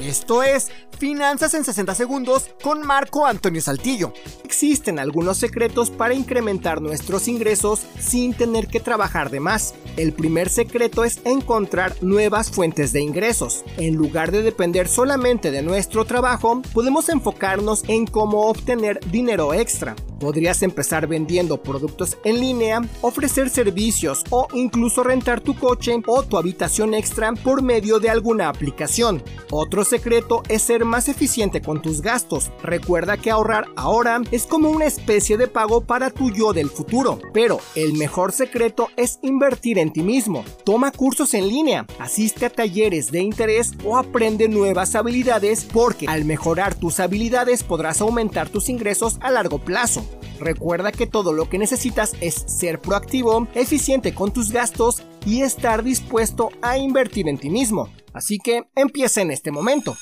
Esto es Finanzas en 60 Segundos con Marco Antonio Saltillo. Existen algunos secretos para incrementar nuestros ingresos sin tener que trabajar de más. El primer secreto es encontrar nuevas fuentes de ingresos. En lugar de depender solamente de nuestro trabajo, podemos enfocarnos en cómo obtener dinero extra. Podrías empezar vendiendo productos en línea, ofrecer servicios o incluso rentar tu coche o tu habitación extra por medio de alguna aplicación. Otro secreto es ser más eficiente con tus gastos. Recuerda que ahorrar ahora es como una especie de pago para tu yo del futuro. Pero el mejor secreto es invertir en ti mismo. Toma cursos en línea, asiste a talleres de interés o aprende nuevas habilidades porque al mejorar tus habilidades podrás aumentar tus ingresos a largo plazo. Recuerda que todo lo que necesitas es ser proactivo, eficiente con tus gastos y estar dispuesto a invertir en ti mismo. Así que empieza en este momento.